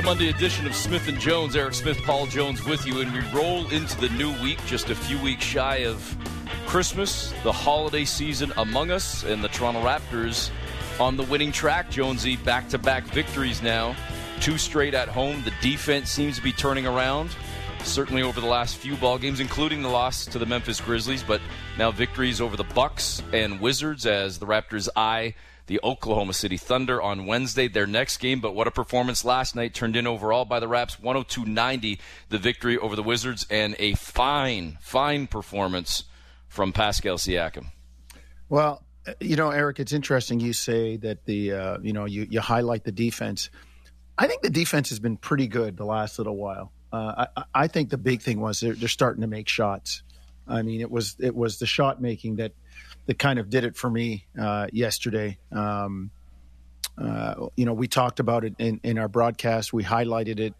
the Monday edition of Smith and Jones. Eric Smith, Paul Jones with you, and we roll into the new week, just a few weeks shy of Christmas, the holiday season among us, and the Toronto Raptors on the winning track. Jonesy back to back victories now, two straight at home. The defense seems to be turning around, certainly over the last few ball games, including the loss to the Memphis Grizzlies, but now victories over the Bucks and Wizards as the Raptors eye the Oklahoma City Thunder on Wednesday, their next game. But what a performance last night turned in overall by the Raps 102 90, the victory over the Wizards, and a fine, fine performance from Pascal Siakam. Well, you know, Eric, it's interesting you say that the, uh, you know, you, you highlight the defense. I think the defense has been pretty good the last little while. Uh, I, I, think the big thing was they're, they're starting to make shots. I mean, it was it was the shot making that that kind of did it for me uh, yesterday. Um, uh, you know, we talked about it in, in our broadcast. We highlighted it,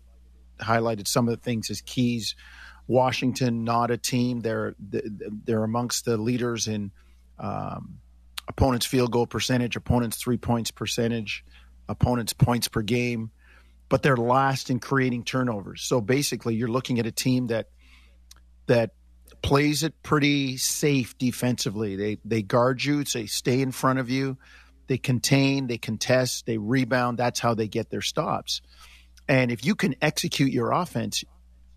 highlighted some of the things as keys. Washington, not a team. They're they're amongst the leaders in um, opponents' field goal percentage, opponents' three points percentage, opponents' points per game, but they're last in creating turnovers. So basically, you're looking at a team that that plays it pretty safe defensively. They they guard you, they stay in front of you, they contain, they contest, they rebound. That's how they get their stops. And if you can execute your offense,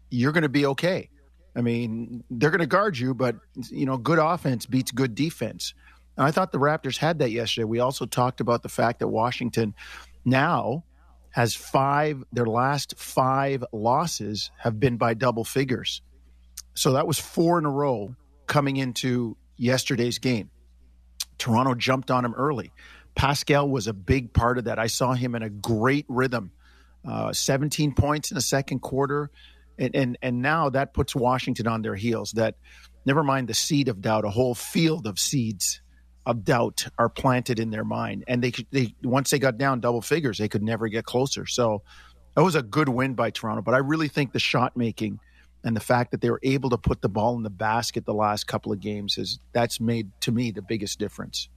you're going to be okay. I mean, they're going to guard you, but you know, good offense beats good defense. And I thought the Raptors had that yesterday. We also talked about the fact that Washington now has five their last 5 losses have been by double figures. So that was four in a row coming into yesterday's game. Toronto jumped on him early. Pascal was a big part of that. I saw him in a great rhythm. Uh, 17 points in the second quarter. And, and, and now that puts Washington on their heels. That, never mind the seed of doubt, a whole field of seeds of doubt are planted in their mind. And they, they once they got down double figures, they could never get closer. So that was a good win by Toronto. But I really think the shot making – and the fact that they were able to put the ball in the basket the last couple of games is that's made to me the biggest difference.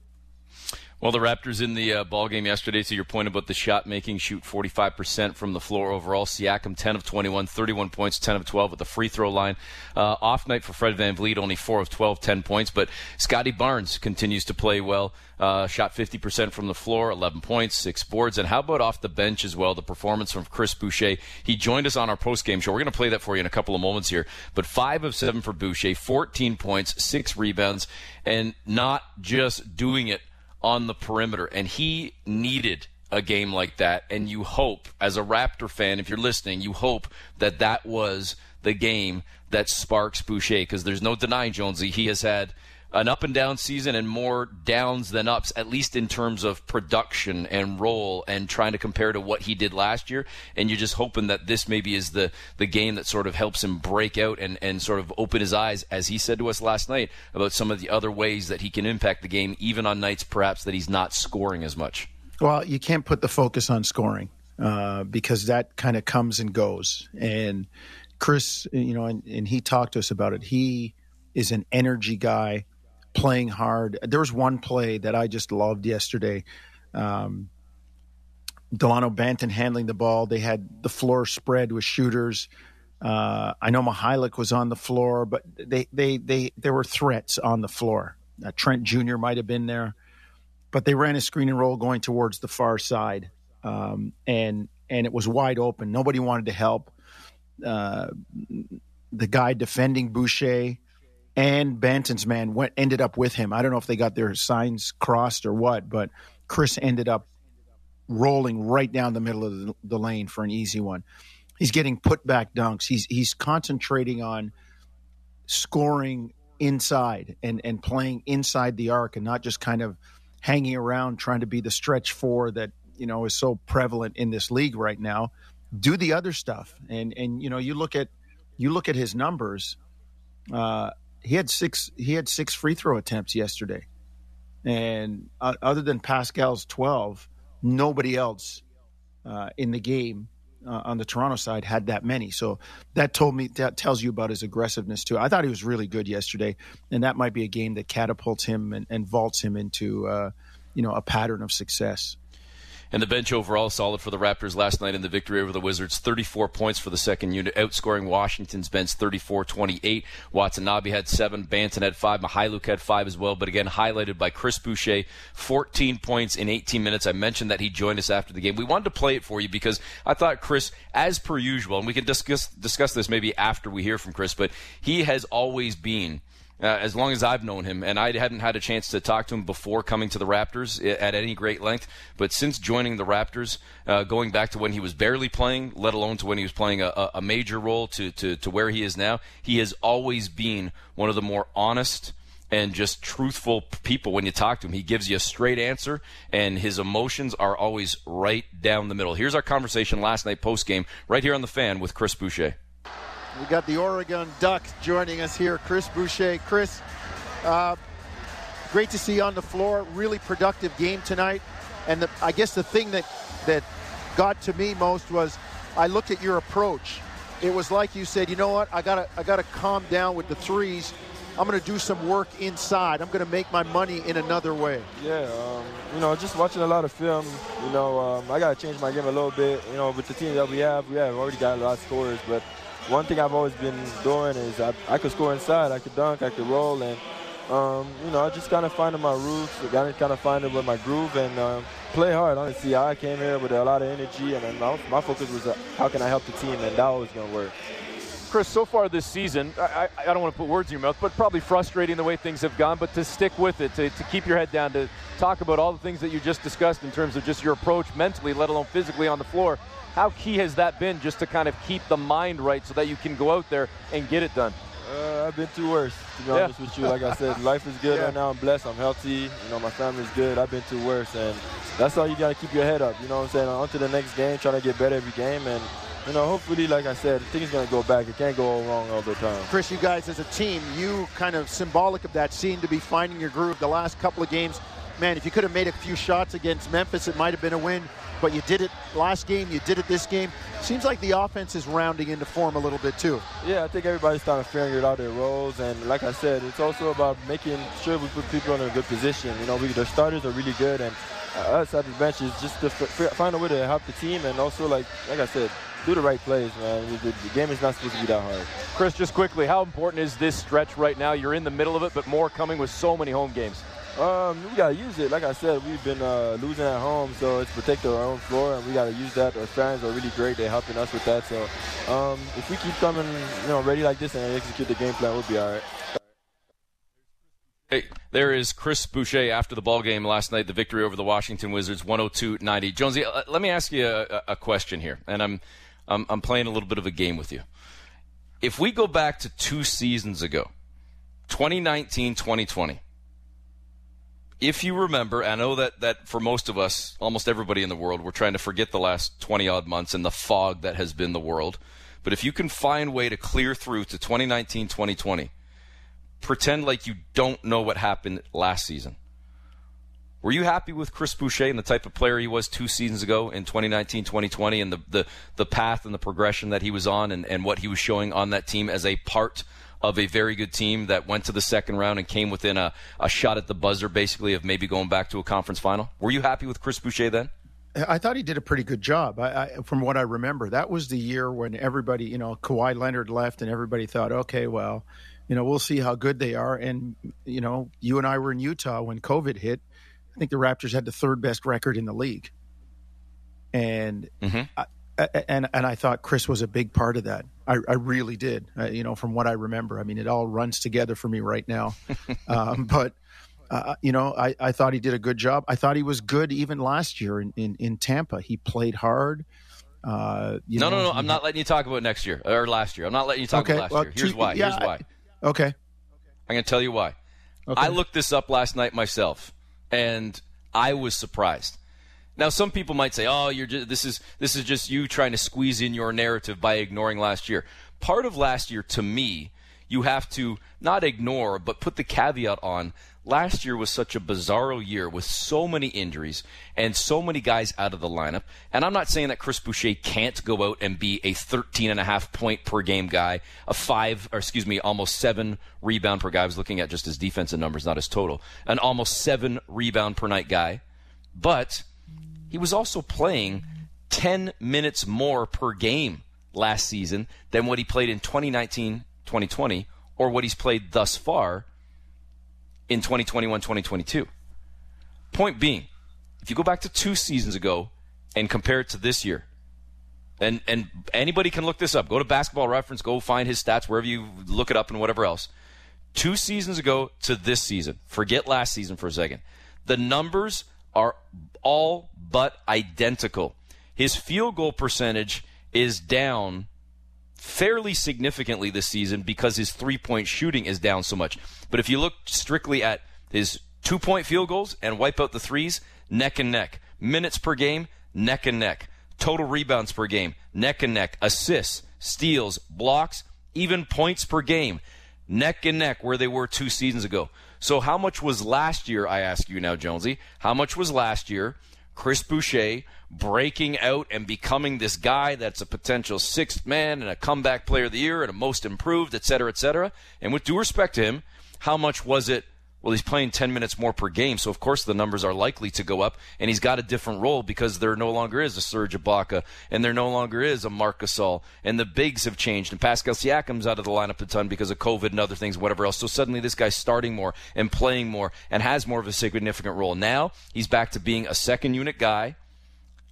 Well, the Raptors in the uh, ball game yesterday. To your point about the shot making, shoot 45% from the floor overall. Siakam 10 of 21, 31 points, 10 of 12 at the free throw line. Uh, off night for Fred Van VanVleet, only 4 of 12, 10 points. But Scottie Barnes continues to play well. Uh, shot 50% from the floor, 11 points, 6 boards. And how about off the bench as well? The performance from Chris Boucher. He joined us on our post game show. We're going to play that for you in a couple of moments here. But 5 of 7 for Boucher, 14 points, 6 rebounds, and not just doing it on the perimeter, and he needed a game like that. And you hope, as a Raptor fan, if you're listening, you hope that that was the game that sparks Boucher, because there's no denying Jonesy. He has had an up and down season and more downs than ups, at least in terms of production and role and trying to compare to what he did last year. And you're just hoping that this maybe is the, the game that sort of helps him break out and, and sort of open his eyes, as he said to us last night, about some of the other ways that he can impact the game, even on nights perhaps that he's not scoring as much. Well, you can't put the focus on scoring uh, because that kind of comes and goes. And Chris, you know, and, and he talked to us about it. He is an energy guy playing hard. There was one play that I just loved yesterday. Um, Delano Banton handling the ball. They had the floor spread with shooters. Uh, I know Mykhailiuk was on the floor, but they, they, they, there were threats on the floor. Uh, Trent Jr. might have been there, but they ran a screen and roll going towards the far side, um, and and it was wide open. Nobody wanted to help. Uh, the guy defending Boucher and Banton's man went ended up with him. I don't know if they got their signs crossed or what, but Chris ended up rolling right down the middle of the, the lane for an easy one. He's getting put back dunks. He's he's concentrating on scoring inside and and playing inside the arc and not just kind of hanging around trying to be the stretch four that you know is so prevalent in this league right now. Do the other stuff, and and you know you look at you look at his numbers. Uh, he had six he had six free throw attempts yesterday, and uh, other than Pascal's twelve, nobody else uh, in the game uh, on the Toronto side had that many. So that told me that tells you about his aggressiveness too. I thought he was really good yesterday, and that might be a game that catapults him and, and vaults him into uh, you know a pattern of success. And the bench overall solid for the Raptors last night in the victory over the Wizards. 34 points for the second unit, outscoring Washington's bench 34-28. Watanabe had seven, Banton had five, Mykhailiuk had five as well. But again, highlighted by Chris Boucher, 14 points in 18 minutes. I mentioned that he joined us after the game. We wanted to play it for you because I thought Chris, as per usual, and we can discuss discuss this maybe after we hear from Chris, but he has always been uh, as long as I've known him, and I hadn't had a chance to talk to him before coming to the Raptors at any great length. But since joining the Raptors, uh, going back to when he was barely playing, let alone to when he was playing a, a major role to, to, to where he is now, he has always been one of the more honest and just truthful people when you talk to him. He gives you a straight answer, and his emotions are always right down the middle. Here's our conversation last night post game, right here on the fan with Chris Boucher. We got the Oregon Ducks joining us here, Chris Boucher. Chris, uh, great to see you on the floor. Really productive game tonight. And the, I guess the thing that that got to me most was I looked at your approach. It was like you said, you know what? I gotta I gotta calm down with the threes. I'm to do some work inside. I'm to make my money in another way. Yeah, um, you know, just watching a lot of film, you know, um, I got to change my game a little bit. You know, with the team that we have, we have already got a lot of scores, but one thing I've always been doing is I, I could score inside, I could dunk, I could roll, and um, you know I just kind of finding my roots, got to kind of find it with my groove and uh, play hard. Honestly, I came here with a lot of energy, and my, my focus was uh, how can I help the team, and that was going to work. Chris, so far this season, I, I, don't want to put words in your mouth, but probably frustrating the way things have gone, but to stick with it, to, to keep your head down, to talk about all the things that you just discussed in terms of just your approach mentally, let alone physically on the floor. How key has that been just to kind of keep the mind right so that you can go out there and get it done? Uh, I've been through worse, to be yeah. honest with you. Like I said, life is good yeah. right now. I'm blessed. I'm healthy. You know, my family's good. I've been through worse, and that's all you got to keep your head up. You know what I'm saying? On to the next game, trying to get better every game, and you know, hopefully, like I said, things going to go back. It can't go wrong all the time. Chris, you guys as a team, you kind of symbolic of that seem to be finding your groove. The last couple of games, man, if you could have made a few shots against Memphis, it might have been a win but you did it last game, you did it this game. Seems like the offense is rounding into form a little bit too. Yeah, I think everybody's starting to figure out their roles, and like I said, it's also about making sure we put people in a good position. You know, we, the starters are really good, and uh, us at the bench is just to f- find a way to help the team, and also like like I said, do the right plays, man. The, the, game is not supposed to be that hard. Chris, just quickly, how important is this stretch right now? You're in the middle of it, but more coming with so many home games. Um, we gotta use it. Like I said, we've been uh, losing at home, so it's protect our own floor, and we gotta use that. Our fans are really great; they're helping us with that. So, um, if we keep coming, you know, ready like this and execute the game plan, we'll be all right. Hey, there is Chris Boucher after the ball game last night, the victory over the Washington Wizards, 102-90. Jonesy, uh, let me ask you a, a question here, and I'm, I'm I'm playing a little bit of a game with you. If we go back to two seasons ago, 2019, 2020 if you remember, I know that, that for most of us, almost everybody in the world, we're trying to forget the last 20 odd months and the fog that has been the world. But if you can find a way to clear through to 2019, 2020, pretend like you don't know what happened last season. Were you happy with Chris Boucher and the type of player he was two seasons ago in 2019, 2020 and the, the, the path and the progression that he was on and, and what he was showing on that team as a part of a very good team that went to the second round and came within a, a shot at the buzzer, basically, of maybe going back to a conference final. Were you happy with Chris Boucher then? I thought he did a pretty good job. I, I, from what I remember, that was the year when everybody, you know, Kawhi Leonard left, and everybody thought, okay, well, you know, we'll see how good they are. And you know, you and I were in Utah when COVID hit. I think the Raptors had the third best record in the league, and mm-hmm. I, and and I thought Chris was a big part of that. I, I really did. Uh, you know, from what I remember, I mean, it all runs together for me right now. um, but uh, you know, I, I thought he did a good job. I thought he was good even last year in in, in Tampa. He played hard. Uh, no, know, no, no. I'm not letting you talk about next year or last year. I'm not letting you talk okay, about last well, year. Here's why. Yeah, Here's why. I, okay. I'm going to tell you why. Okay. I looked this up last night myself, and I was surprised. Now, some people might say, "Oh, you're just, this is this is just you trying to squeeze in your narrative by ignoring last year." Part of last year, to me, you have to not ignore, but put the caveat on. Last year was such a bizarro year with so many injuries and so many guys out of the lineup. And I'm not saying that Chris Boucher can't go out and be a 13 and a half point per game guy, a five, or excuse me, almost seven rebound per guy. I was looking at just his defensive numbers, not his total. An almost seven rebound per night guy. But he was also playing 10 minutes more per game last season than what he played in 2019 2020 or what he's played thus far in 2021 2022. Point being, if you go back to two seasons ago and compare it to this year, and and anybody can look this up. Go to Basketball Reference, go find his stats wherever you look it up and whatever else. Two seasons ago to this season, forget last season for a second. The numbers are all but identical. His field goal percentage is down fairly significantly this season because his three point shooting is down so much. But if you look strictly at his two point field goals and wipe out the threes, neck and neck. Minutes per game, neck and neck. Total rebounds per game, neck and neck. Assists, steals, blocks, even points per game, neck and neck where they were two seasons ago. So, how much was last year, I ask you now, Jonesy? How much was last year Chris Boucher breaking out and becoming this guy that's a potential sixth man and a comeback player of the year and a most improved, et cetera, et cetera? And with due respect to him, how much was it well, he's playing 10 minutes more per game, so of course the numbers are likely to go up. And he's got a different role because there no longer is a Serge Ibaka, and there no longer is a Marc Gasol, and the bigs have changed. And Pascal Siakam's out of the lineup a ton because of COVID and other things, whatever else. So suddenly this guy's starting more and playing more and has more of a significant role. Now he's back to being a second unit guy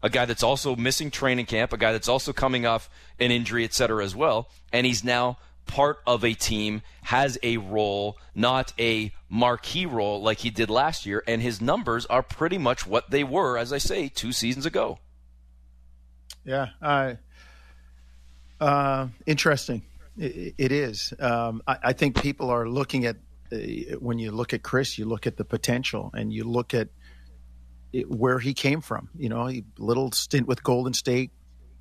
a guy that's also missing training camp, a guy that's also coming off an injury, et cetera, as well. And he's now part of a team, has a role, not a marquee role like he did last year, and his numbers are pretty much what they were, as I say, two seasons ago. Yeah, uh, uh, interesting. it, it is. Um, I, I, think people are looking at uh, when you look at Chris, you look at the potential, and you look at it, where he came from. You know, a little stint with Golden State,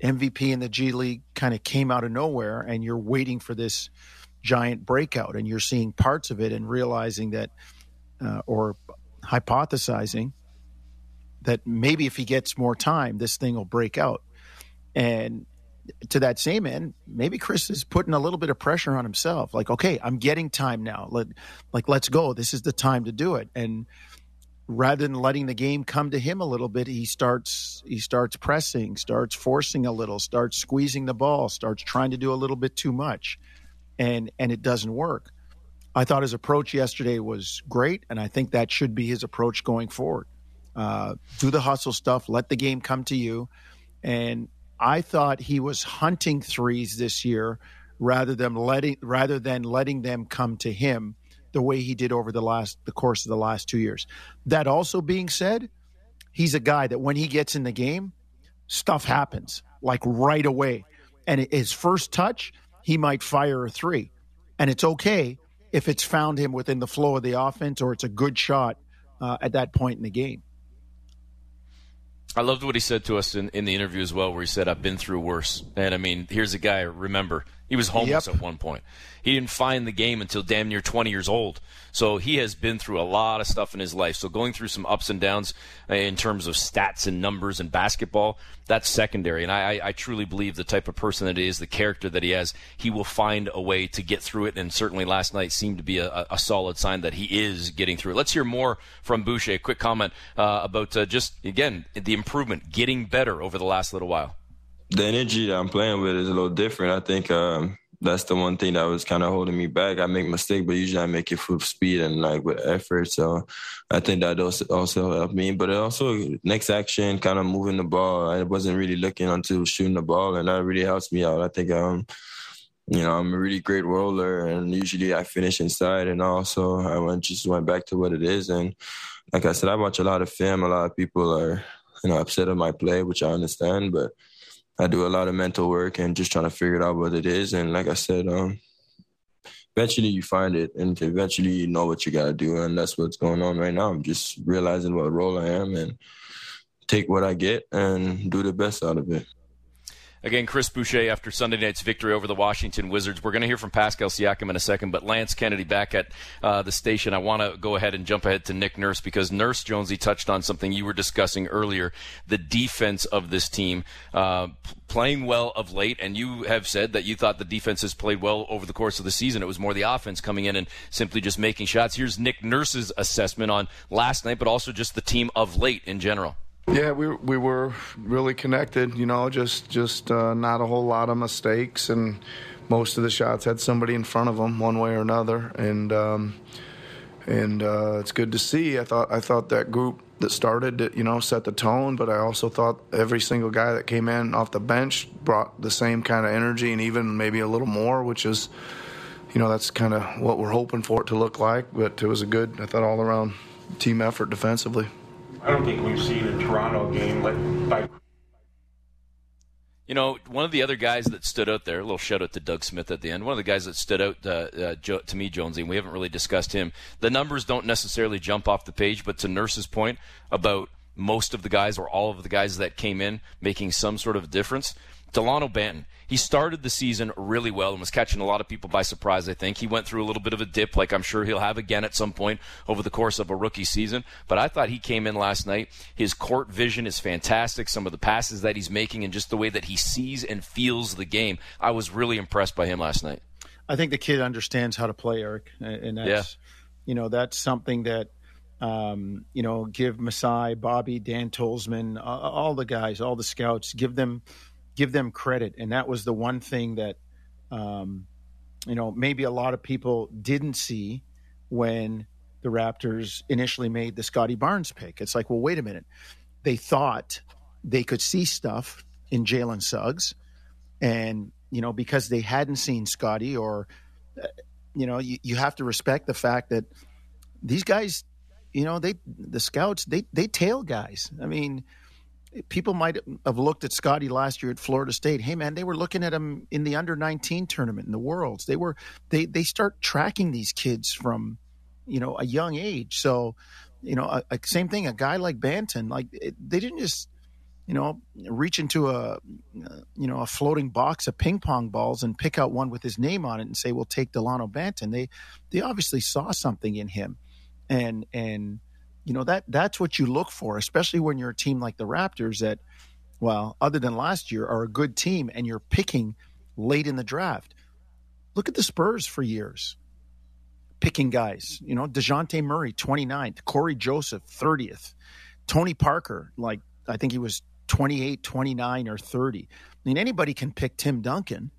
MVP in the G League kind of came out of nowhere, and you're waiting for this giant breakout, and you're seeing parts of it and realizing that, uh, or hypothesizing that maybe if he gets more time, this thing will break out. And to that same end, maybe Chris is putting a little bit of pressure on himself. Like, okay, I'm getting time now. Let, like, let's go. This is the time to do it. And rather than letting the game come to him a little bit, he starts he starts pressing, starts forcing a little, starts squeezing the ball, starts trying to do a little bit too much, and and it doesn't work. I thought his approach yesterday was great, and I think that should be his approach going forward. Uh, do the hustle stuff, let the game come to you, and I thought he was hunting threes this year rather than letting rather than letting them come to him the way he did over the last the course of the last two years. That also being said, he's a guy that when he gets in the game, stuff happens like right away. And his first touch, he might fire a three. And it's okay if it's found him within the flow of the offense or it's a good shot uh, at that point in the game. I loved what he said to us in, in the interview as well, where he said, I've been through worse. And I mean, here's a guy, remember, he was homeless yep. at one point. He didn't find the game until damn near 20 years old. So he has been through a lot of stuff in his life. So going through some ups and downs uh, in terms of stats and numbers and basketball, that's secondary. And I, I truly believe the type of person that he is, the character that he has, he will find a way to get through it. And certainly last night seemed to be a, a solid sign that he is getting through it. Let's hear more from Boucher. A quick comment uh, about uh, just, again, the improvement, getting better over the last little while the energy that I'm playing with is a little different. I think um, that's the one thing that was kind of holding me back. I make mistakes, but usually I make it full speed and like with effort. So I think that also helped me. But also next action, kind of moving the ball. I wasn't really looking until shooting the ball, and that really helps me out. I think um, you know, I'm a really great roller, and usually I finish inside. And also, I went just went back to what it is. And like I said, I watch a lot of film. A lot of people are you know upset at my play, which I understand, but I do a lot of mental work and just trying to figure out what it is. And like I said, um, eventually you find it and eventually you know what you got to do. And that's what's going on right now. I'm just realizing what role I am and take what I get and do the best out of it. Again, Chris Boucher after Sunday night's victory over the Washington Wizards. We're going to hear from Pascal Siakam in a second, but Lance Kennedy back at uh, the station. I want to go ahead and jump ahead to Nick Nurse because Nurse Jonesy touched on something you were discussing earlier the defense of this team. Uh, playing well of late, and you have said that you thought the defense has played well over the course of the season. It was more the offense coming in and simply just making shots. Here's Nick Nurse's assessment on last night, but also just the team of late in general. Yeah, we we were really connected. You know, just just uh, not a whole lot of mistakes, and most of the shots had somebody in front of them, one way or another, and um, and uh, it's good to see. I thought I thought that group that started, you know, set the tone, but I also thought every single guy that came in off the bench brought the same kind of energy and even maybe a little more, which is, you know, that's kind of what we're hoping for it to look like. But it was a good, I thought, all around team effort defensively. I don't think we've seen a Toronto game like by you know, one of the other guys that stood out there, a little shout out to Doug Smith at the end. One of the guys that stood out uh, uh, to me, Jonesy, and we haven't really discussed him. The numbers don't necessarily jump off the page, but to Nurse's point about most of the guys or all of the guys that came in making some sort of difference, Delano Banton. He started the season really well and was catching a lot of people by surprise, I think. He went through a little bit of a dip, like I'm sure he'll have again at some point over the course of a rookie season. But I thought he came in last night. His court vision is fantastic. Some of the passes that he's making and just the way that he sees and feels the game. I was really impressed by him last night. I think the kid understands how to play, Eric. And that's, yeah. you know, that's something that um, you know, give Masai, Bobby, Dan Tolzman, all the guys, all the scouts, give them give them credit. And that was the one thing that, um, you know, maybe a lot of people didn't see when the Raptors initially made the Scottie Barnes pick. It's like, well, wait a minute. They thought they could see stuff in Jalen Suggs. And, you know, because they hadn't seen Scottie or, uh, you know, you, you have to respect the fact that these guys, you know, they, the scouts, they, they tail guys. I mean, people might have looked at Scottie last year at Florida State. Hey man, they were looking at him in the under 19 tournament in the worlds. They were they they start tracking these kids from you know a young age. So you know, a, a same thing. A guy like Banton, like it, they didn't just you know reach into a you know a floating box of ping pong balls and pick out one with his name on it and say we'll take Delano Banton. They they obviously saw something in him, and and you know that that's what you look for, especially when you're a team like the Raptors that, well, other than last year, are a good team and you're picking late in the draft. Look at the Spurs for years, picking guys. You know, Dejounte Murray, 29th, Cory Joseph, 30th, Tony Parker, like I think he was 28, 29, or 30. I mean, anybody can pick Tim Duncan.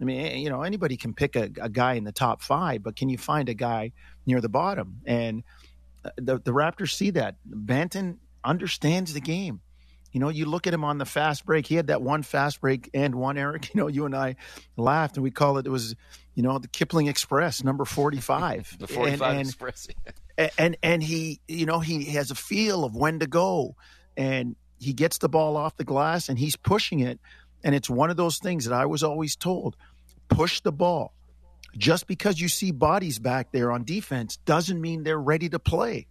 I mean, you know, anybody can pick a, a guy in the top five, but can you find a guy near the bottom? And the, the Raptors see that. Banton understands the game. You know, you look at him on the fast break. He had that one fast break and one, Eric. You know, you and I laughed and we call it, it was, you know, the Kipling Express, number 45. the 45 and, and, Express. and, and, and he, you know, he has a feel of when to go. And he gets the ball off the glass and he's pushing it. And it's one of those things that I was always told push the ball just because you see bodies back there on defense doesn't mean they're ready to play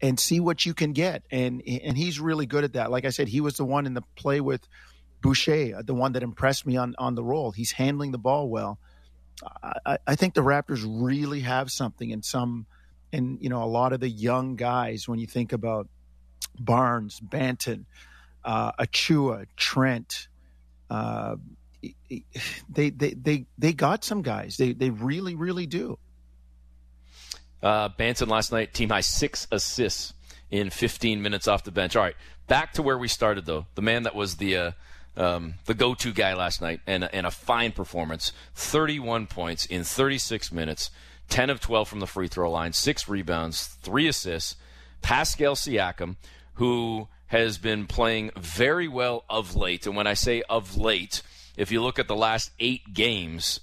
and see what you can get. And and he's really good at that. Like I said, he was the one in the play with Boucher, uh, the one that impressed me on on the roll. He's handling the ball well. I, I think the Raptors really have something in some, and you know, a lot of the young guys. When you think about Barnes, Banton, uh, Achiuwa, Trent, uh, they they they they got some guys. They they really really do. Uh, Banton last night, team high six assists in 15 minutes off the bench. All right, back to where we started though. The man that was the uh, um, the go-to guy last night, and and a fine performance. 31 points in 36 minutes, 10 of 12 from the free throw line, six rebounds, three assists. Pascal Siakam, who has been playing very well of late, and when I say of late if you look at the last eight games,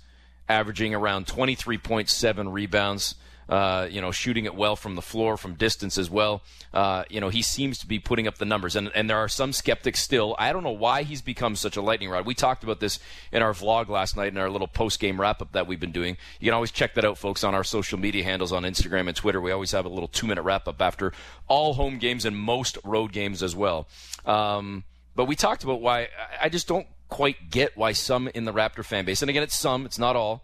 averaging around 23.7 rebounds, uh, you know, shooting it well from the floor, from distance as well. Uh, you know, he seems to be putting up the numbers. And, and there are some skeptics still. I don't know why he's become such a lightning rod. We talked about this in our vlog last night in our little post game wrap up that we've been doing. You can always check that out, folks, on our social media handles on Instagram and Twitter. We always have a little two minute wrap up after all home games and most road games as well. Um, but we talked about why I just don't quite get why some in the Raptor fan base, and again, it's some, it's not all,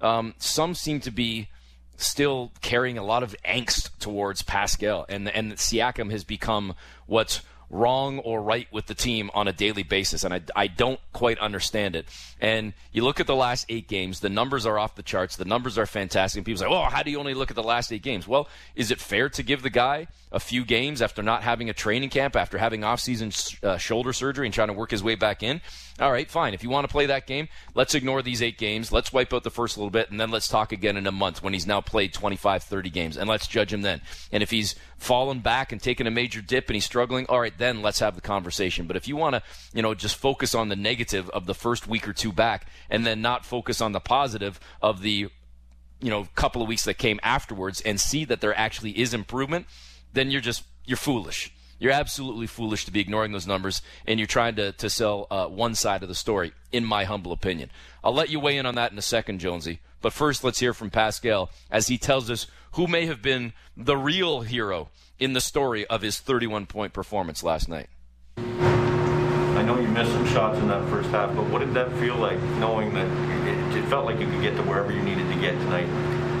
um, some seem to be still carrying a lot of angst towards Pascal, and and Siakam has become what's wrong or right with the team on a daily basis, and I, I don't quite understand it. And you look at the last eight games, the numbers are off the charts. The numbers are fantastic. And people say, "Oh, how do you only look at the last eight games?" Well, is it fair to give the guy a few games after not having a training camp, after having offseason uh, shoulder surgery and trying to work his way back in? All right, fine. If you want to play that game, let's ignore these eight games. Let's wipe out the first little bit, and then let's talk again in a month when he's now played 25, 30 games, and let's judge him then. And if he's fallen back and taken a major dip and he's struggling, all right, then let's have the conversation. But if you want to, you know, just focus on the negative of the first week or two back, and then not focus on the positive of the you know couple of weeks that came afterwards and see that there actually is improvement then you're just you're foolish you're absolutely foolish to be ignoring those numbers and you're trying to, to sell uh, one side of the story, in my humble opinion. I'll let you weigh in on that in a second, Jonesy. But first, let's hear from Pascal as he tells us who may have been the real hero in the story of his 31 point performance last night. I know you missed some shots in that first half, but what did that feel like knowing that it, it felt like you could get to wherever you needed to get tonight?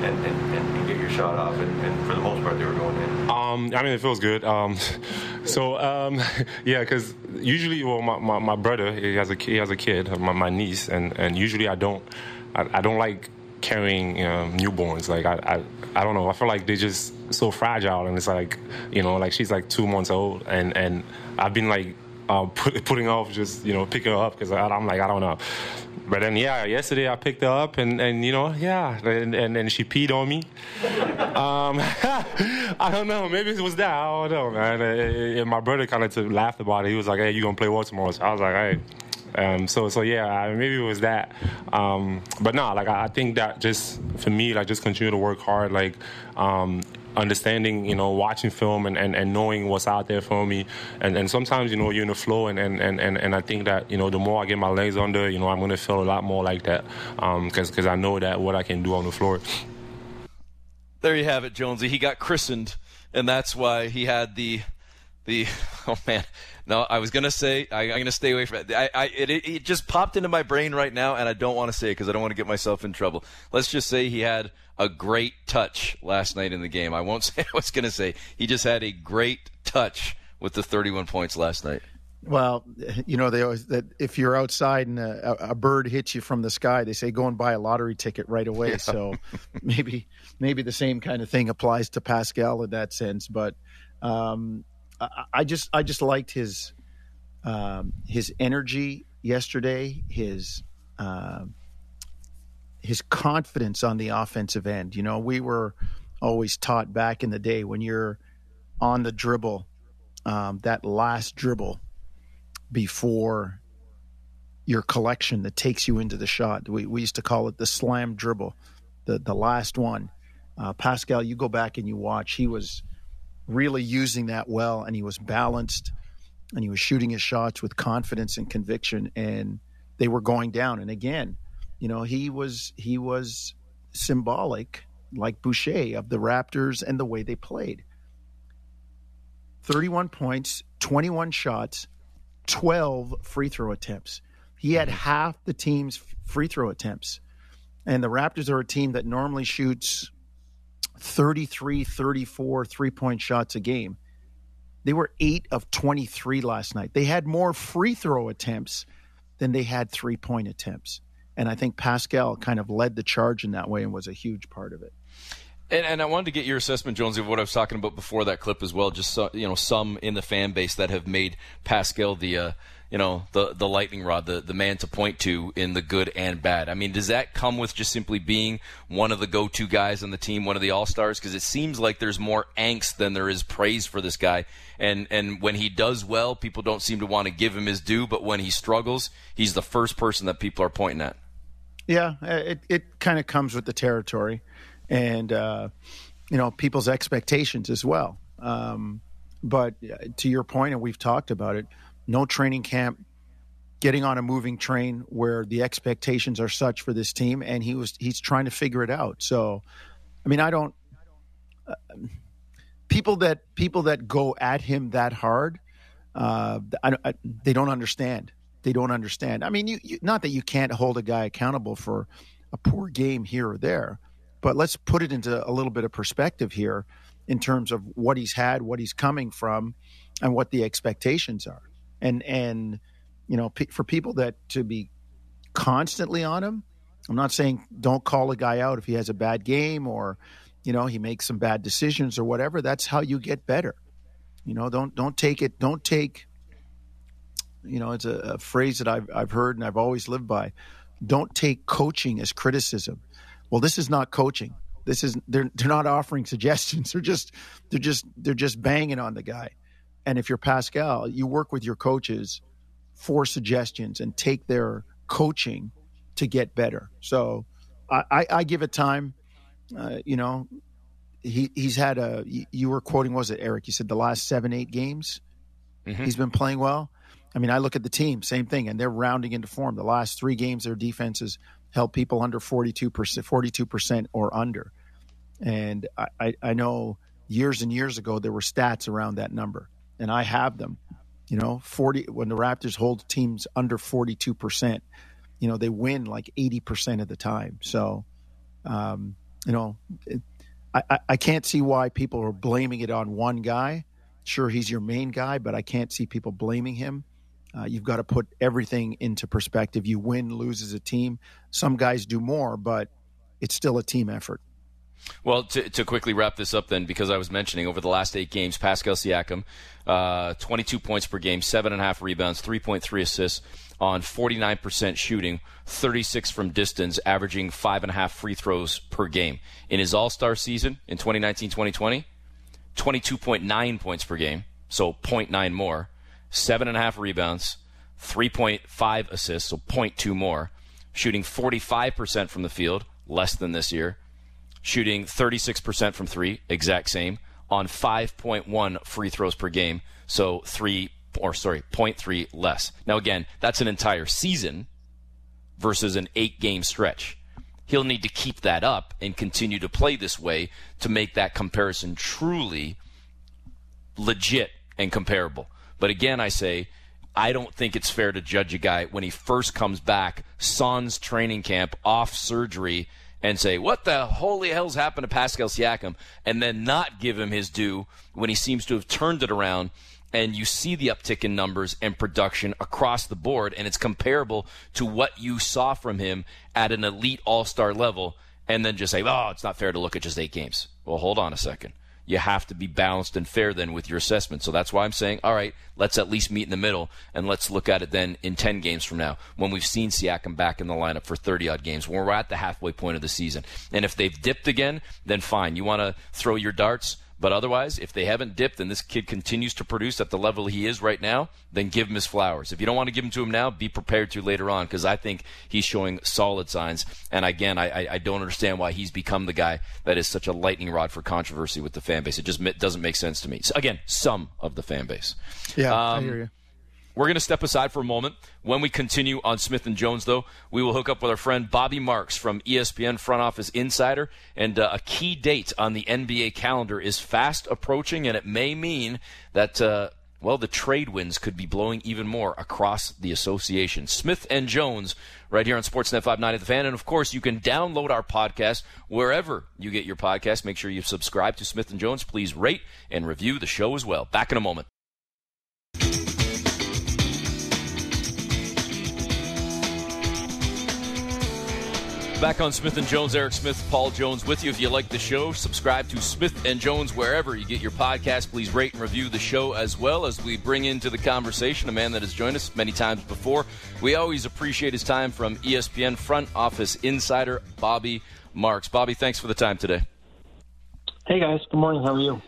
and, and, and, get your shot off. And, and, for the most part, they were going in. Um, I mean, it feels good. Um, so um, yeah, because usually, well, my, my, my, brother he has a he has a kid, my, my niece, and, and usually I don't I, I don't like carrying um, newborns. Like I, I I don't know. I feel like they're just so fragile, and it's like you know, like she's like two months old, and and I've been like uh, put, putting off just you know picking her up because I'm like I don't know but then yeah, yesterday I picked her up and, and you know yeah, and and, and she peed on me. Um, I don't know, maybe it was that. I don't know, man. And my brother kind of laughed about it. He was like, "Hey, you gonna play what tomorrow?" So I was like, "Hey." Um, so so yeah, maybe it was that. Um, but no, like I, I, think that just for me, like just continue to work hard. Like um, understanding, you know, watching film and, and, and knowing what's out there for me. And, and sometimes, you know, you're in the flow, and, and, and, and I think that, you know, the more I get my legs under, you know, I'm to feel a lot more like that because um, cause I know that what I can do on the floor. There you have it, Jonesy. He got christened, and that's why he had the the oh man no i was gonna say I, am gonna stay away from it I, I it, it, just popped into my brain right now and i don't want to say it because i don't want to get myself in trouble let's just say he had a great touch last night in the game. I won't say I was going to say. He just had a great touch with the 31 points last night. Well, you know they always that if you're outside and a, a, bird hits you from the sky, they say go and buy a lottery ticket right away. Yeah. So maybe maybe the same kind of thing applies to Pascal in that sense. But um, I, just I just liked his um, his energy yesterday. His uh, his confidence on the offensive end. You know, we were always taught back in the day when you're on the dribble, um, that last dribble before your collection that takes you into the shot. We, we used to call it the slam dribble, the the last one. Uh, Pascal, you go back and you watch. He was really using that well, and he was balanced, and he was shooting his shots with confidence and conviction, and they were going down. And again, you know, he was he was symbolic, like Boucher, of the Raptors and the way they played. 31 points, 21 shots, 12 free throw attempts. He had half the team's free throw attempts. And the Raptors are a team that normally shoots 33, 34 three point shots a game. They were eight of 23 last night. They had more free throw attempts than they had three point attempts. And I think Pascal kind of led the charge in that way and was a huge part of it. And, and, I wanted to get your assessment, Jonesy, of what I was talking about before that clip as well. Just so, you know, some in the fan base that have made Pascal the uh, you know the the lightning rod, the the man to point to in the good and bad. I mean, does that come with just simply being one of the go to guys on the team, one of the all stars? Because it seems like there's more angst than there is praise for this guy. And and when he does well, people don't seem to want to give him his due. But when he struggles, he's the first person that people are pointing at. Yeah, it it kind of comes with the territory, and uh, you know people's expectations as well. Um, but uh, to your point, and we've talked about it, no training camp, getting on a moving train where the expectations are such for this team, and he was he's trying to figure it out. So, I mean, I don't. Uh, people that people that go at him that hard, uh, I, I, they don't understand they don't understand. I mean, you, you, not that you can't hold a guy accountable for a poor game here or there, but let's put it into a little bit of perspective here in terms of what he's had, what he's coming from, and what the expectations are. And and you know, for people that to be constantly on him, I'm not saying don't call a guy out if he has a bad game or you know he makes some bad decisions or whatever. That's how you get better. You know, don't don't take it. Don't take. You know, it's a, a phrase that I've I've heard and I've always lived by. Don't take coaching as criticism. Well, this is not coaching. This is they're they're not offering suggestions. They're just they're just they're just banging on the guy. And if you're Pascal, you work with your coaches for suggestions and take their coaching to get better. So I, I, I give it time. Uh, you know, he he's had a. You were quoting, was it Eric? You said the last seven eight games, mm-hmm. he's been playing well. I mean, I look at the team, same thing, and they're rounding into form. The last three games, their defenses held people under forty two percent, forty two percent or under. And I, I, I know years and years ago there were stats around that number, and I have them. You know, forty when the Raptors hold teams under forty two percent, you know they win like eighty percent of the time. So, um, you know. It, I, I can't see why people are blaming it on one guy. Sure, he's your main guy, but I can't see people blaming him. Uh, you've got to put everything into perspective. You win, lose as a team. Some guys do more, but it's still a team effort. Well, to, to quickly wrap this up, then, because I was mentioning over the last eight games, Pascal Siakam, uh, 22 points per game, seven and a half rebounds, 3.3 assists on 49% shooting, 36 from distance, averaging five and a half free throws per game. In his All Star season in 2019 2020, 22.9 points per game, so 0.9 more, seven and a half rebounds, 3.5 assists, so 0.2 more, shooting 45% from the field, less than this year, shooting 36% from three, exact same, on 5.1 free throws per game, so three or sorry, 0.3 less. Now, again, that's an entire season versus an eight game stretch. He'll need to keep that up and continue to play this way to make that comparison truly legit and comparable. But again, I say, I don't think it's fair to judge a guy when he first comes back, sans training camp, off surgery, and say, what the holy hell's happened to Pascal Siakam? And then not give him his due when he seems to have turned it around and you see the uptick in numbers and production across the board, and it's comparable to what you saw from him at an elite all star level, and then just say, oh, it's not fair to look at just eight games. Well, hold on a second. You have to be balanced and fair then with your assessment. So that's why I'm saying, all right, let's at least meet in the middle and let's look at it then in 10 games from now when we've seen Siakam back in the lineup for 30 odd games, when we're at the halfway point of the season. And if they've dipped again, then fine. You want to throw your darts? But otherwise, if they haven't dipped and this kid continues to produce at the level he is right now, then give him his flowers. If you don't want to give him to him now, be prepared to later on because I think he's showing solid signs. And again, I, I don't understand why he's become the guy that is such a lightning rod for controversy with the fan base. It just doesn't make sense to me. So again, some of the fan base. Yeah, um, I hear you. We're going to step aside for a moment. When we continue on Smith and Jones, though, we will hook up with our friend Bobby Marks from ESPN Front Office Insider. And uh, a key date on the NBA calendar is fast approaching, and it may mean that. Uh, well, the trade winds could be blowing even more across the association. Smith and Jones, right here on Sportsnet 590 The Fan. And of course, you can download our podcast wherever you get your podcast. Make sure you subscribe to Smith and Jones. Please rate and review the show as well. Back in a moment. Back on Smith and Jones, Eric Smith, Paul Jones with you. If you like the show, subscribe to Smith and Jones wherever you get your podcast. Please rate and review the show as well as we bring into the conversation a man that has joined us many times before. We always appreciate his time from ESPN front office insider Bobby Marks. Bobby, thanks for the time today. Hey guys, good morning. How are you?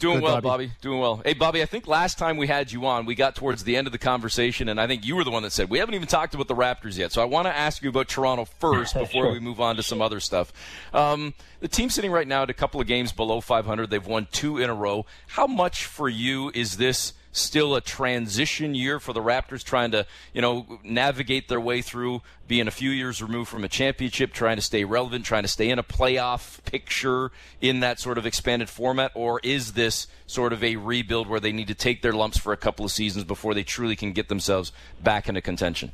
Doing Good, well, Bobby. Bobby. Doing well. Hey, Bobby, I think last time we had you on, we got towards the end of the conversation, and I think you were the one that said we haven't even talked about the Raptors yet. So I want to ask you about Toronto first before sure. we move on to some other stuff. Um, the team sitting right now at a couple of games below 500. They've won two in a row. How much for you is this? Still a transition year for the Raptors, trying to you know navigate their way through being a few years removed from a championship, trying to stay relevant, trying to stay in a playoff picture in that sort of expanded format, or is this sort of a rebuild where they need to take their lumps for a couple of seasons before they truly can get themselves back into contention?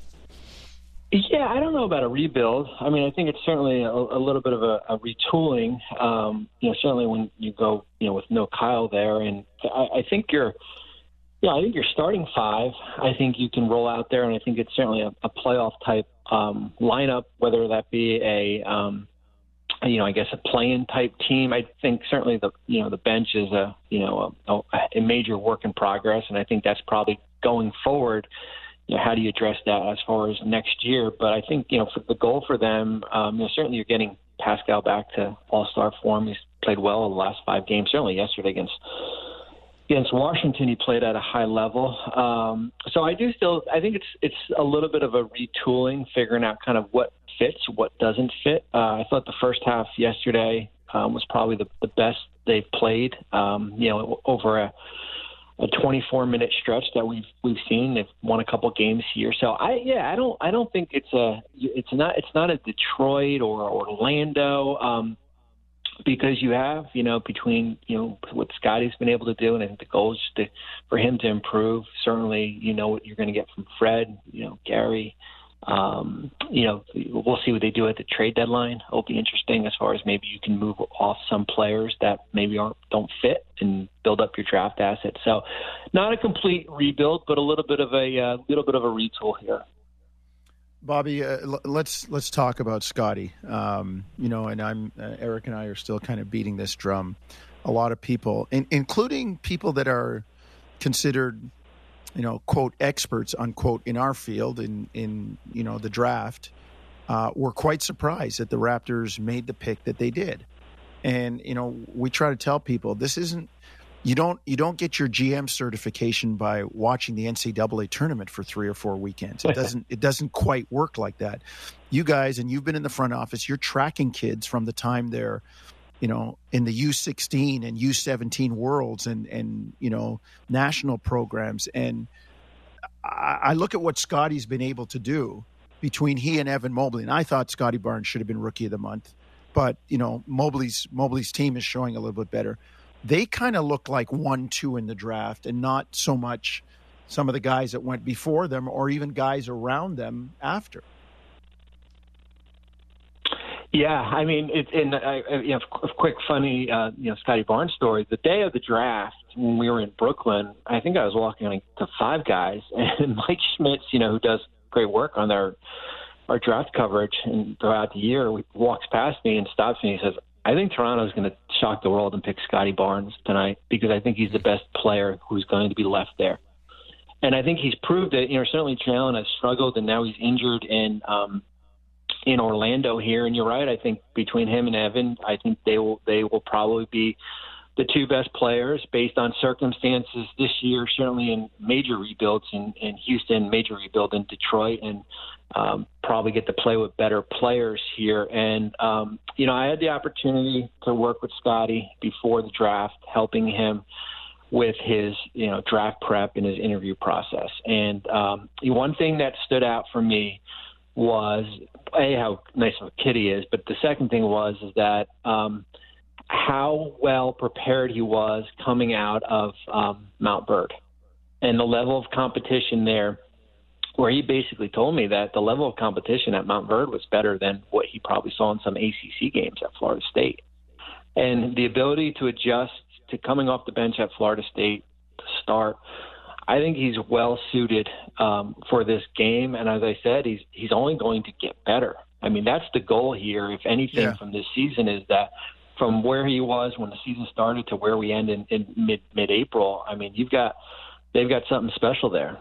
Yeah, I don't know about a rebuild. I mean, I think it's certainly a, a little bit of a, a retooling. Um, you know, certainly when you go, you know, with no Kyle there, and I, I think you're Yeah, I think your starting five. I think you can roll out there, and I think it's certainly a, a playoff type um, lineup, whether that be a um, you know, I guess a playing type team. I think certainly the you know the bench is a you know a, a major work in progress, and I think that's probably going forward. You know, how do you address that as far as next year? But I think you know for the goal for them, um, you know, certainly you're getting Pascal back to All Star form. He's played well in the last five games. Certainly yesterday against against Washington, he played at a high level. Um, so I do still, I think it's it's a little bit of a retooling, figuring out kind of what fits, what doesn't fit. Uh, I thought the first half yesterday um, was probably the, the best they've played. Um, you know, over a a 24 minute stretch that we've we've seen. They've won a couple games here, so I yeah I don't I don't think it's a it's not it's not a Detroit or Orlando. Um, because you have, you know, between you know what Scottie's been able to do, and the goal is to, for him to improve. Certainly, you know what you're going to get from Fred, you know, Gary. Um, you know, we'll see what they do at the trade deadline. It'll be interesting as far as maybe you can move off some players that maybe aren't don't fit and build up your draft assets. So, not a complete rebuild, but a little bit of a uh, little bit of a retool here. Bobby, uh, l- let's let's talk about Scottie. Um, you know, and I'm uh, Eric and I are still kind of beating this drum. A lot of people, in, including people that are considered, you know, quote experts unquote in our field in in you know the draft, uh, were quite surprised that the Raptors made the pick that they did. And you know, we try to tell people this isn't you don't you don't get your GM certification by watching the NCAA tournament for three or four weekends. It doesn't it doesn't quite work like that. You guys and you've been in the front office. You're tracking kids from the time they're, you know, in the U16 and U17 worlds and and you know national programs. And I, I look at what Scottie's been able to do between he and Evan Mobley. And I thought Scottie Barnes should have been Rookie of the Month, but you know Mobley's Mobley's team is showing a little bit better they kind of look like one two in the draft and not so much some of the guys that went before them or even guys around them after. Yeah, I mean, it's in uh, you know, a quick funny, uh, you know, Scottie Barnes story. The day of the draft, when we were in Brooklyn, I think I was walking to five guys, and Mike Schmitz, you know, who does great work on their our draft coverage and throughout the year, walks past me and stops me and says, I think Toronto is going to shock the world and pick Scottie Barnes tonight because I think he's the best player who's going to be left there. And I think he's proved it. You know, certainly Jalen has struggled, and now he's injured in um, in Orlando here. And you're right. I think between him and Evan, I think they will they will probably be the two best players based on circumstances this year. Certainly in major rebuilds in, in Houston, major rebuild in Detroit, and um, probably get to play with better players here. And, um, you know, I had the opportunity to work with Scottie before the draft, helping him with his, you know, draft prep and his interview process. And um, one thing that stood out for me was, A, how nice of a kid he is, but the second thing was is that um, how well prepared he was coming out of um, Montverde and the level of competition there where he basically told me that the level of competition at Montverde was better than what he probably saw in some ACC games at Florida State. And the ability to adjust to coming off the bench at Florida State to start, I think he's well suited um, for this game. And as I said, he's he's only going to get better. I mean, that's the goal here. If anything, yeah. from this season is that from where he was when the season started to where we end in, in mid mid April. I mean, you've got they've got something special there.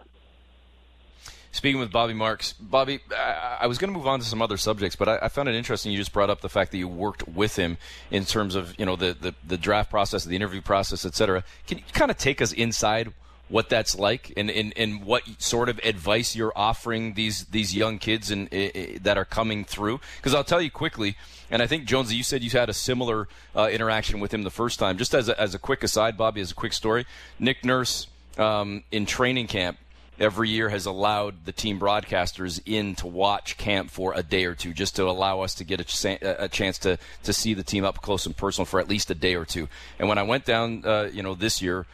Speaking with Bobby Marks, Bobby, I, I was going to move on to some other subjects, but I, I, found it interesting. You just brought up the fact that you worked with him in terms of you know the the, the draft process, the interview process, et cetera. Can you kind of take us inside what that's like and, and, and what sort of advice you're offering these these young kids and uh, that are coming through? Because I'll tell you quickly, and I think Jonesy, you said you had a similar uh, interaction with him the first time. Just as a, as a quick aside, Bobby, as a quick story, Nick Nurse um, in training camp every year has allowed the team broadcasters in to watch camp for a day or two, just to allow us to get a, ch- a chance to to see the team up close and personal for at least a day or two. And when I went down, uh, you know, this year.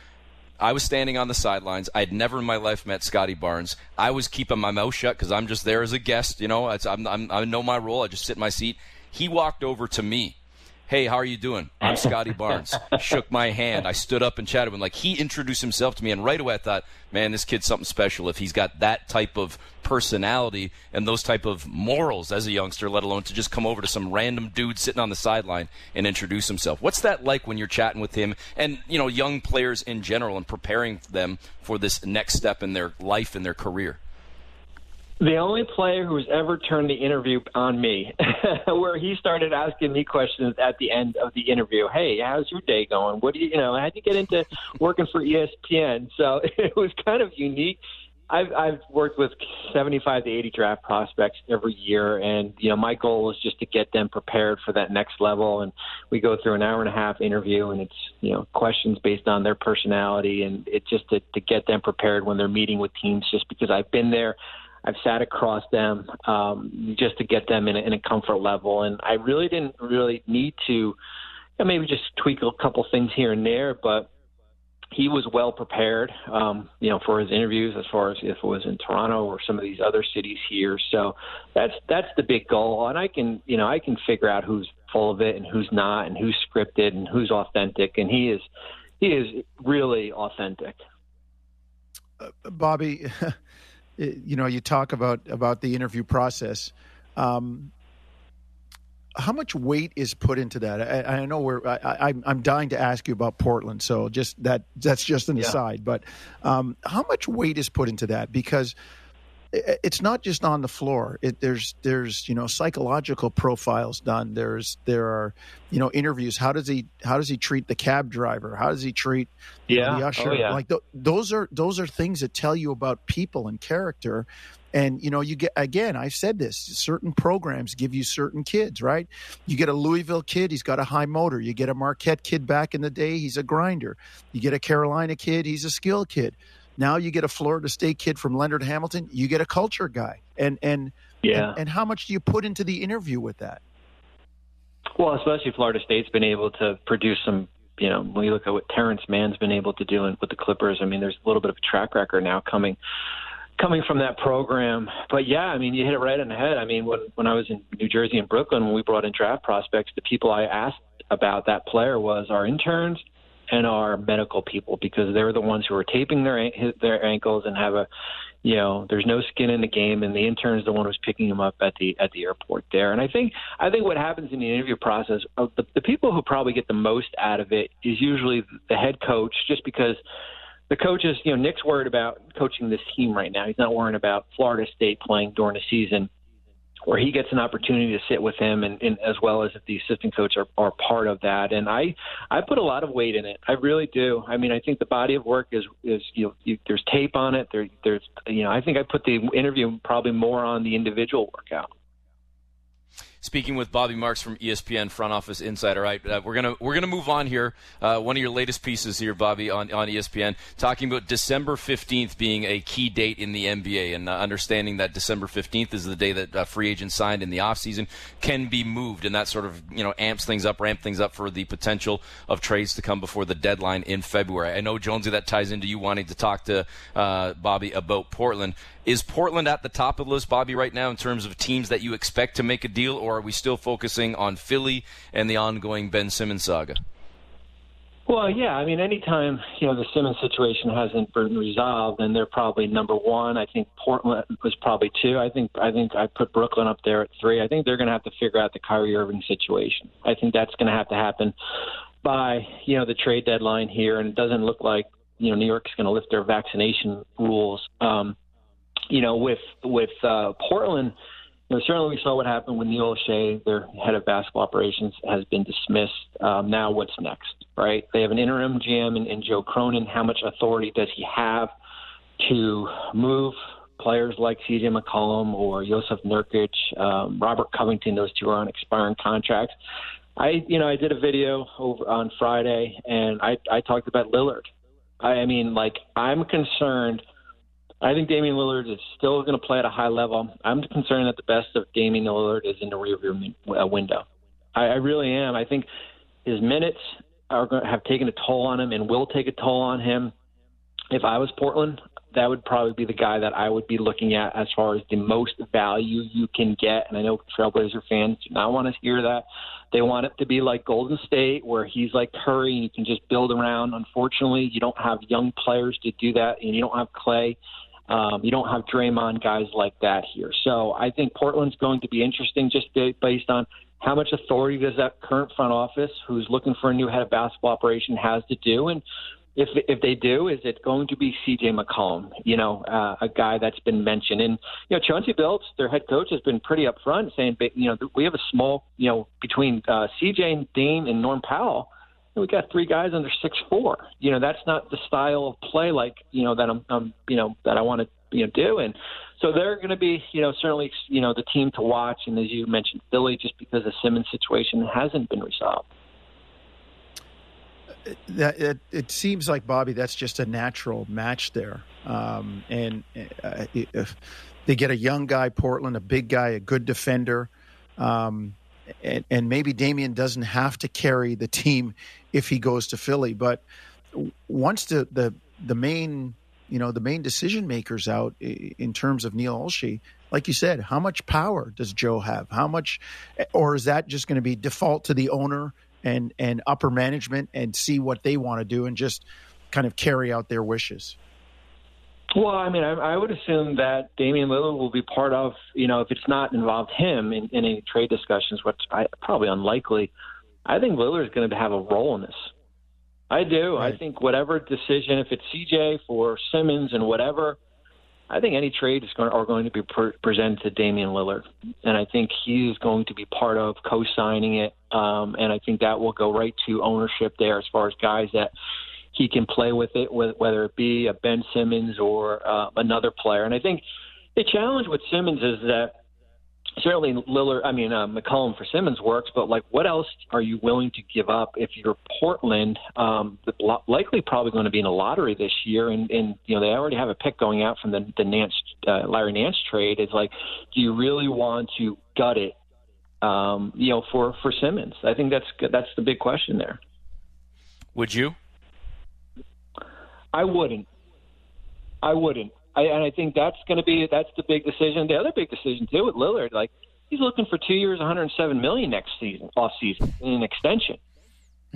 I was standing on the sidelines. I'd never in my life met Scottie Barnes. I was keeping my mouth shut because I'm just there as a guest. You know, I'm, I'm, i know my role. I just sit in my seat. He walked over to me hey, how are you doing? I'm Scottie Barnes. Shook my hand. I stood up and chatted with him. Like he introduced himself to me, and right away I thought, man, this kid's something special. If he's got that type of personality and those type of morals as a youngster, let alone to just come over to some random dude sitting on the sideline and introduce himself. What's that like when you're chatting with him and you know young players in general and preparing them for this next step in their life and their career? The only player who has ever turned the interview on me, where he started asking me questions at the end of the interview. Hey, how's your day going? What do you, you know, how'd you get into working for ESPN? So it was kind of unique. I've, I've worked with 75 to 80 draft prospects every year, and you know my goal is just to get them prepared for that next level. And we go through an hour and a half interview, and it's you know questions based on their personality, and it's just to, to get them prepared when they're meeting with teams. Just because I've been there, I've sat across them um, just to get them in a, in a comfort level, and I really didn't really need to you know, maybe just tweak a couple things here and there, but he was well prepared, um, you know, for his interviews as far as if it was in Toronto or some of these other cities here. So that's that's the big goal, and I can you know I can figure out who's full of it and who's not, and who's scripted and who's authentic, and he is he is really authentic. Uh, Bobby. you know, you talk about about the interview process. Um, how much weight is put into that? I, I know we're. I, am dying to ask you about Portland, so just that. That's just an yeah. aside. But um, how much weight is put into that? Because it's not just on the floor. It, there's there's you know psychological profiles done. There's there are you know interviews. How does he how does he treat the cab driver? How does he treat yeah. Know, the oh, usher? Oh, yeah. Like th- those are those are things that tell you about people and character. And you know, you get again. I've said this. Certain programs give you certain kids, right? You get a Louisville kid, he's got a high motor. You get a Marquette kid back in the day, he's a grinder. You get a Carolina kid, he's a skill kid now you get a Florida State kid from Leonard Hamilton. You get a culture guy, and and yeah, and, and how much do you put into the interview with that? Well, especially Florida State's been able to produce some. You know, when you look at what Terrence Mann's been able to do with the Clippers, I mean, there's a little bit of a track record now coming coming from that program. But yeah, I mean, you hit it right on the head. I mean, when when I was in New Jersey and Brooklyn, when we brought in draft prospects, the people I asked about that player was our interns and our medical people because they're the ones who are taping their their ankles and have a you know there's no skin in the game and the intern is the one who's picking them up at the at the airport there. And i think i think what happens in the interview process uh, the, the people who probably get the most out of it is usually the head coach just because the coaches you know nick's worried about coaching this team right now. He's not worrying about florida state playing during the season where he gets an opportunity to sit with him and, and as well as if the assistant coach are, are part of that. And i i put a lot of weight in it. I really do. I mean i think the body of work is is you know you, there's tape on it. There there's you know i think i put the interview probably more on the individual workout speaking with Bobby Marks from ESPN Front Office Insider. Right, uh, we're gonna we're gonna move on here. Uh, one of your latest pieces here, Bobby, on, on ESPN, talking about December fifteenth being a key date in the NBA, and uh, understanding that December fifteenth is the day that uh, free agents signed in the offseason can be moved, and that sort of you know amps things up, ramp things up for the potential of trades to come before the deadline in February. I know Jonesy, that ties into you wanting to talk to uh, Bobby about Portland. Is Portland at the top of the list, Bobby, right now in terms of teams that you expect to make a deal, or are we still focusing on Philly and the ongoing Ben Simmons saga? Well, yeah. I mean, anytime you know the Simmons situation hasn't been resolved, then they're probably number one. I think Portland was probably two. I think I think I put Brooklyn up there at three. I think they're going to have to figure out the Kyrie Irving situation. I think that's going to have to happen by you know the trade deadline here, and it doesn't look like you know New York's going to lift their vaccination rules. Um, you know, with with uh, Portland, you know, certainly we saw what happened when Neil Olshey, their head of basketball operations, has been dismissed. Um, now, what's next? Right? They have an interim GM in, in Joe Cronin. How much authority does he have to move players like CJ McCollum or Jusuf Nurkic, um, Robert Covington? Those two are on expiring contracts. I, you know, I did a video over on Friday, and I, I talked about Lillard. I, I mean, like, I'm concerned I think Damian Lillard is still going to play at a high level. I'm concerned that the best of Damian Lillard is in the rearview uh, window. I, I really am. I think his minutes are going to have taken a toll on him and will take a toll on him. If I was Portland, that would probably be the guy that I would be looking at as far as the most value you can get. And I know Trailblazer fans do not want to hear that. They want it to be like Golden State, where he's like Curry and you can just build around. Unfortunately, you don't have young players to do that, and you don't have Klay. Um, you don't have Draymond guys like that here. So I think Portland's going to be interesting just based on how much authority does that current front office, who's looking for a new head of basketball operation, has to do, and if if they do, is it going to be C.J. McCollum? You know, uh, a guy that's been mentioned, and you know, Chauncey Billups, their head coach, has been pretty upfront saying, you know, we have a small, you know, between uh, C.J. and Dame and Norm Powell, we got three guys under six four. You know, that's not the style of play like you know that I'm, I'm you know, that I want to you know do, and so they're going to be, you know, certainly, you know, the team to watch. And as you mentioned, Philly, just because the Simmons situation hasn't been resolved that it, it, seems like Bobby. That's just a natural match there, um, and uh, if they get a young guy, Portland, a big guy, a good defender, um, and, and, maybe Damian doesn't have to carry the team if he goes to Philly. But once the the the main you know the main decision makers out in terms of Neil Olshey, like you said, how much power does Joe have? How much, or is that just going to be default to the owner? and and upper management and see what they want to do and just kind of carry out their wishes? Well, I mean, I, I would assume that Damian Lillard will be part of, you know, if it's not involved him in, in any trade discussions, which I probably unlikely. I think Lillard is going to have a role in this. I do. Right. I think whatever decision, if it's CJ for Simmons and whatever, I think any trade is going are going to be pre- presented to Damian Lillard, and I think he is going to be part of co-signing it. Um, and I think that will go right to ownership there as far as guys that he can play with it, whether it be a Ben Simmons or uh, another player. And I think the challenge with Simmons is that certainly Lillard, I mean uh, McCollum for Simmons works, but like what else are you willing to give up if you're Portland? Um, likely probably going to be in a lottery this year, and, and you know they already have a pick going out from the the Nance uh, Larry Nance trade. Is like, do you really want to gut it? Um, you know, for for Simmons, I think that's that's the big question there. Would you? I wouldn't. I wouldn't. I, and I think that's going to be that's the big decision. The other big decision too with Lillard, like he's looking for two years, 107 million next season, off season, in an extension.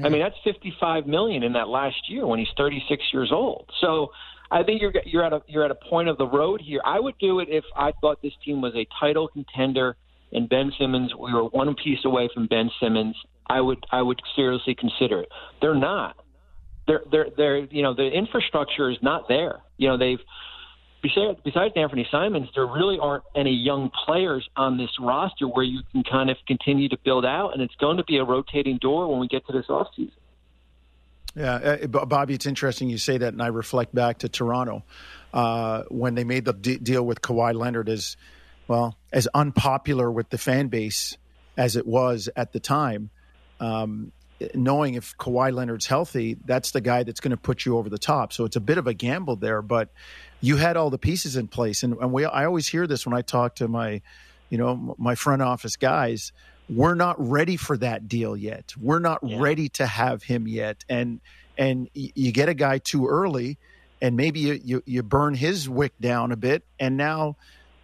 I mean, that's 55 million in that last year when he's 36 years old. So I think you're you're at a you're at a point of the road here. I would do it if I thought this team was a title contender and Ben Simmons. We were one piece away from Ben Simmons. I would I would seriously consider it. They're not. They're they're they're you know the infrastructure is not there. You know they've besides, besides Anthony Simons, there really aren't any young players on this roster where you can kind of continue to build out, and it's going to be a rotating door when we get to this offseason. Yeah, uh, Bobby, it's interesting you say that, and I reflect back to Toronto uh, when they made the d- deal with Kawhi Leonard as well as unpopular with the fan base as it was at the time. Um, knowing if Kawhi Leonard's healthy, that's the guy that's going to put you over the top. So it's a bit of a gamble there, but you had all the pieces in place. And, and we, I always hear this when I talk to my, you know, my front office guys. We're not ready for that deal yet. We're not yeah. ready to have him yet. And and you get a guy too early, and maybe you, you you burn his wick down a bit. And now,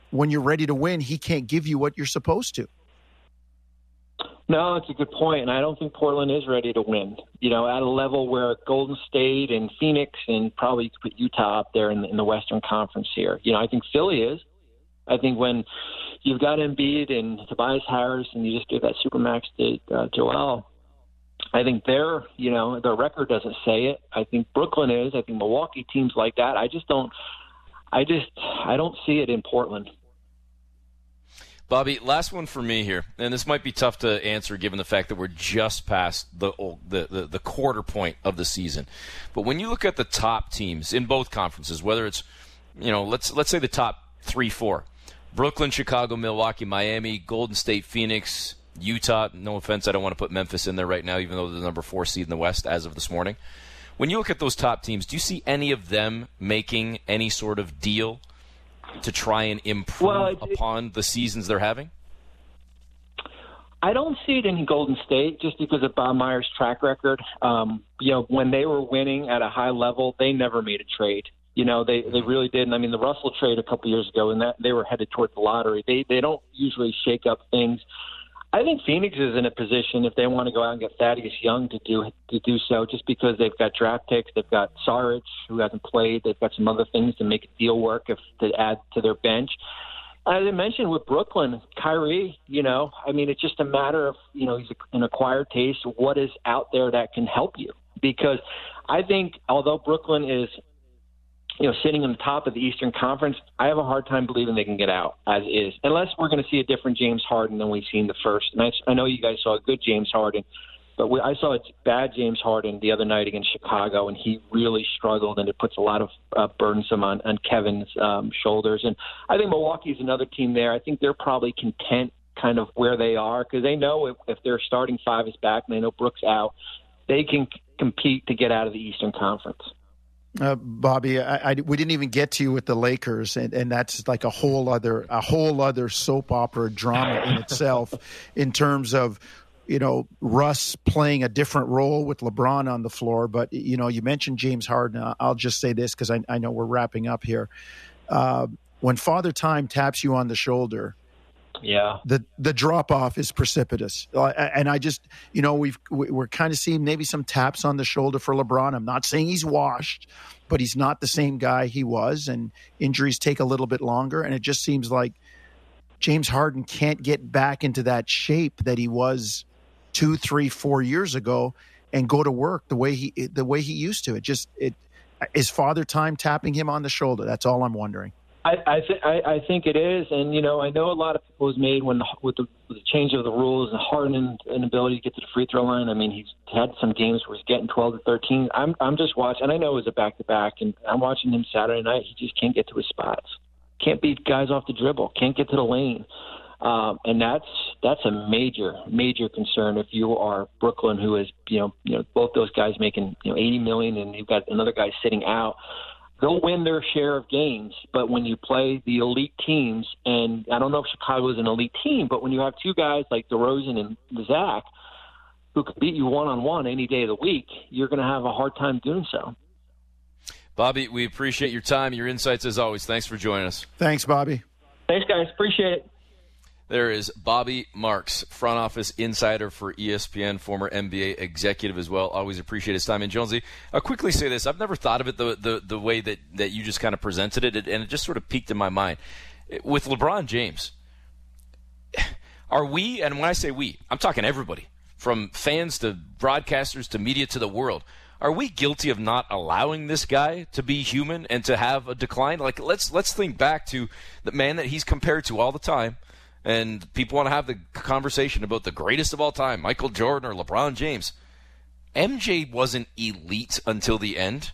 when you're ready to win, he can't give you what you're supposed to. No, it's a good point, and I don't think Portland is ready to win. You know, at a level where Golden State and Phoenix and probably you could put Utah up there in the, in the Western Conference here. You know, I think Philly is. I think when you've got Embiid and Tobias Harris, and you just give that supermax to uh, Joel, I think their you know their record doesn't say it. I think Brooklyn is. I think Milwaukee teams like that. I just don't. I just I don't see it in Portland. Bobby, last one for me here, and this might be tough to answer given the fact that we're just past the, the the, the quarter point of the season. But when you look at the top teams in both conferences, whether it's you know let's let's say the top three four, Brooklyn, Chicago, Milwaukee, Miami, Golden State, Phoenix, Utah. No offense, I don't want to put Memphis in there right now, even though they're the number four seed in the West as of this morning. When you look at those top teams, do you see any of them making any sort of deal to try and improve well, it, upon the seasons they're having? I don't see it in Golden State just because of Bob Myers' track record. Um, you know, when they were winning at a high level, they never made a trade. You know, they they really didn't. I mean, the Russell trade a couple years ago, and that they were headed towards the lottery. They they don't usually shake up things. I think Phoenix is in a position if they want to go out and get Thaddeus Young to do to do so, just because they've got draft picks, they've got Saric who hasn't played, they've got some other things to make a deal work if to add to their bench. As I mentioned with Brooklyn, Kyrie, you know, I mean, it's just a matter of you know he's an acquired taste. What is out there that can help you? Because I think although Brooklyn is you know, sitting on the top of the Eastern Conference, I have a hard time believing they can get out as is, unless we're going to see a different James Harden than we've seen the first. And I, I know you guys saw a good James Harden, but we, I saw a bad James Harden the other night against Chicago, and he really struggled, and it puts a lot of uh, burdensome on, on Kevin's um, shoulders. And I think Milwaukee's another team there. I think they're probably content kind of where they are because they know if, if their starting five is back and they know Brooks out, they can c- compete to get out of the Eastern Conference. Uh, Bobby, I, I, we didn't even get to you with the Lakers, and, and that's like a whole other a whole other soap opera drama in itself, in terms of you know Russ playing a different role with LeBron on the floor. But you know, you mentioned James Harden. I'll just say this because I, I, know we're wrapping up here. Uh, when Father Time taps you on the shoulder, yeah. The the drop off is precipitous. Uh, and i just you know we've we're kind of seeing maybe some taps on the shoulder for lebron. I'm not saying he's washed but he's not the same guy he was and injuries take a little bit longer and it just seems like james harden can't get back into that shape that he was two three four years ago and go to work the way he the way he used to. It just it is father time tapping him on the shoulder? That's all i'm wondering I I, th- I I think it is, and you know I know a lot of people was made when the, with, the, with the change of the rules and Harden inability to get to the free throw line. I mean he's had some games where he's getting 12 to 13. I'm I'm just watching, and I know it was a back to back, and I'm watching him Saturday night. He just can't get to his spots, can't beat guys off the dribble, can't get to the lane, um, and that's that's a major major concern if you are Brooklyn, who is you know you know both those guys making you know 80 million, and you've got another guy sitting out they'll win their share of games. But when you play the elite teams, and I don't know if Chicago is an elite team, but when you have two guys like DeRozan and Zach who can beat you one on one any day of the week, you're going to have a hard time doing so. Bobby, we appreciate your time, your insights as always. Thanks for joining us. Thanks, Bobby. Thanks, guys. Appreciate it. There is Bobby Marks, front office insider for ESPN, former NBA executive as well. Always appreciate his time. And Jonesy, I'll quickly say this: I've never thought of it the the, the way that, that you just kind of presented it, and it just sort of peaked in my mind. With LeBron James, are we? And when I say we, I'm talking everybody, from fans to broadcasters to media to the world. Are we guilty of not allowing this guy to be human and to have a decline? Like let's let's think back to the man that he's compared to all the time and people want to have the conversation about the greatest of all time, Michael Jordan or LeBron James. MJ wasn't elite until the end,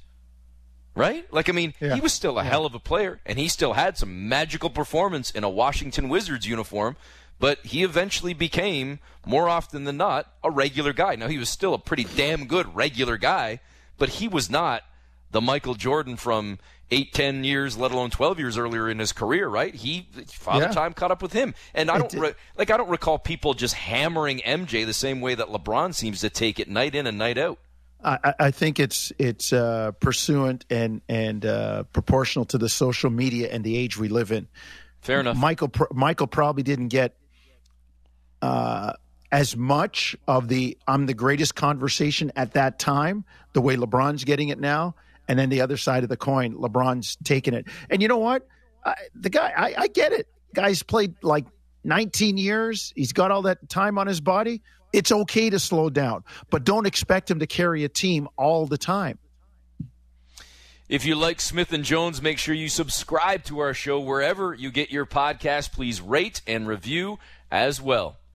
right? Like, I mean, yeah. he was still a yeah. hell of a player, and he still had some magical performance in a Washington Wizards uniform, but he eventually became, more often than not, a regular guy. Now, he was still a pretty damn good regular guy, but he was not the Michael Jordan from eight, ten years, let alone twelve years earlier in his career, right? He Father yeah. Time caught up with him, and I don't re- like I don't recall people just hammering MJ the same way that LeBron seems to take it night in and night out. I, I think it's it's uh, pursuant and and uh, proportional to the social media and the age we live in. Fair enough. Michael Michael probably didn't get uh, as much of the "I'm the greatest" conversation at that time the way LeBron's getting it now and then the other side of the coin, LeBron's taking it. And you know what? I, the guy, I, I get it. Guy's played like 19 years. He's got all that time on his body. It's okay to slow down, but don't expect him to carry a team all the time. If you like Smith and Jones, make sure you subscribe to our show wherever you get your podcast. Please rate and review as well.